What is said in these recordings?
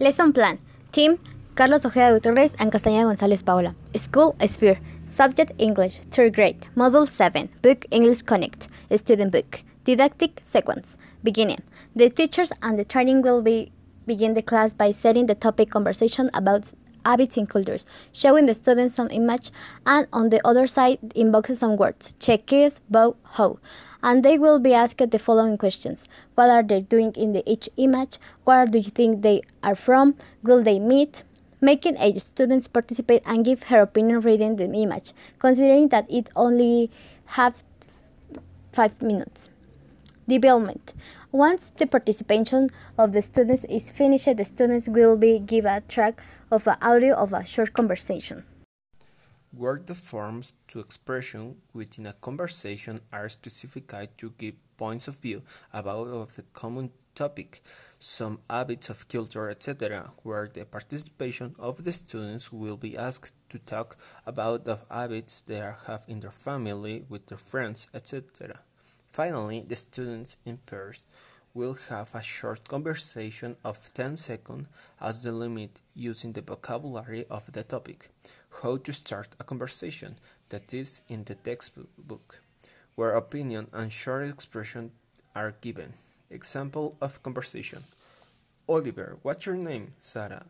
Lesson plan. Team Carlos Ojeda Gutierrez and Castañeda González Paola. School Sphere. Subject English. Third grade. Module 7. Book English Connect. Student book. Didactic sequence. Beginning. The teachers and the training will be begin the class by setting the topic conversation about habits and cultures, showing the students some image, and on the other side, in boxes some words. Check is, bow, how. And they will be asked the following questions. What are they doing in the each image? Where do you think they are from? Will they meet? Making age students participate and give her opinion reading the image, considering that it only have five minutes. Development. Once the participation of the students is finished, the students will be given a track of an audio of a short conversation. Word the forms to expression within a conversation are specified to give points of view about of the common topic, some habits of culture, etc., where the participation of the students will be asked to talk about the habits they have in their family, with their friends, etc. Finally, the students in pairs will have a short conversation of 10 seconds as the limit using the vocabulary of the topic. How to start a conversation that is in the textbook, where opinion and short expression are given. Example of conversation. Oliver, what's your name? Sarah.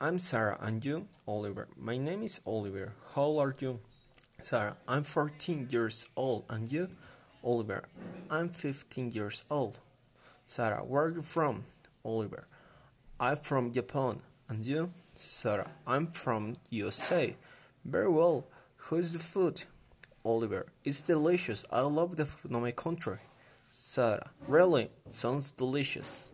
I'm Sarah, and you? Oliver. My name is Oliver. How old are you? Sarah. I'm 14 years old, and you? Oliver. I'm 15 years old. Sarah, where are you from? Oliver. I'm from Japan. And you? Sarah. I'm from USA. Very well. Who's the food? Oliver. It's delicious. I love the food of my country. Sarah. Really? Sounds delicious.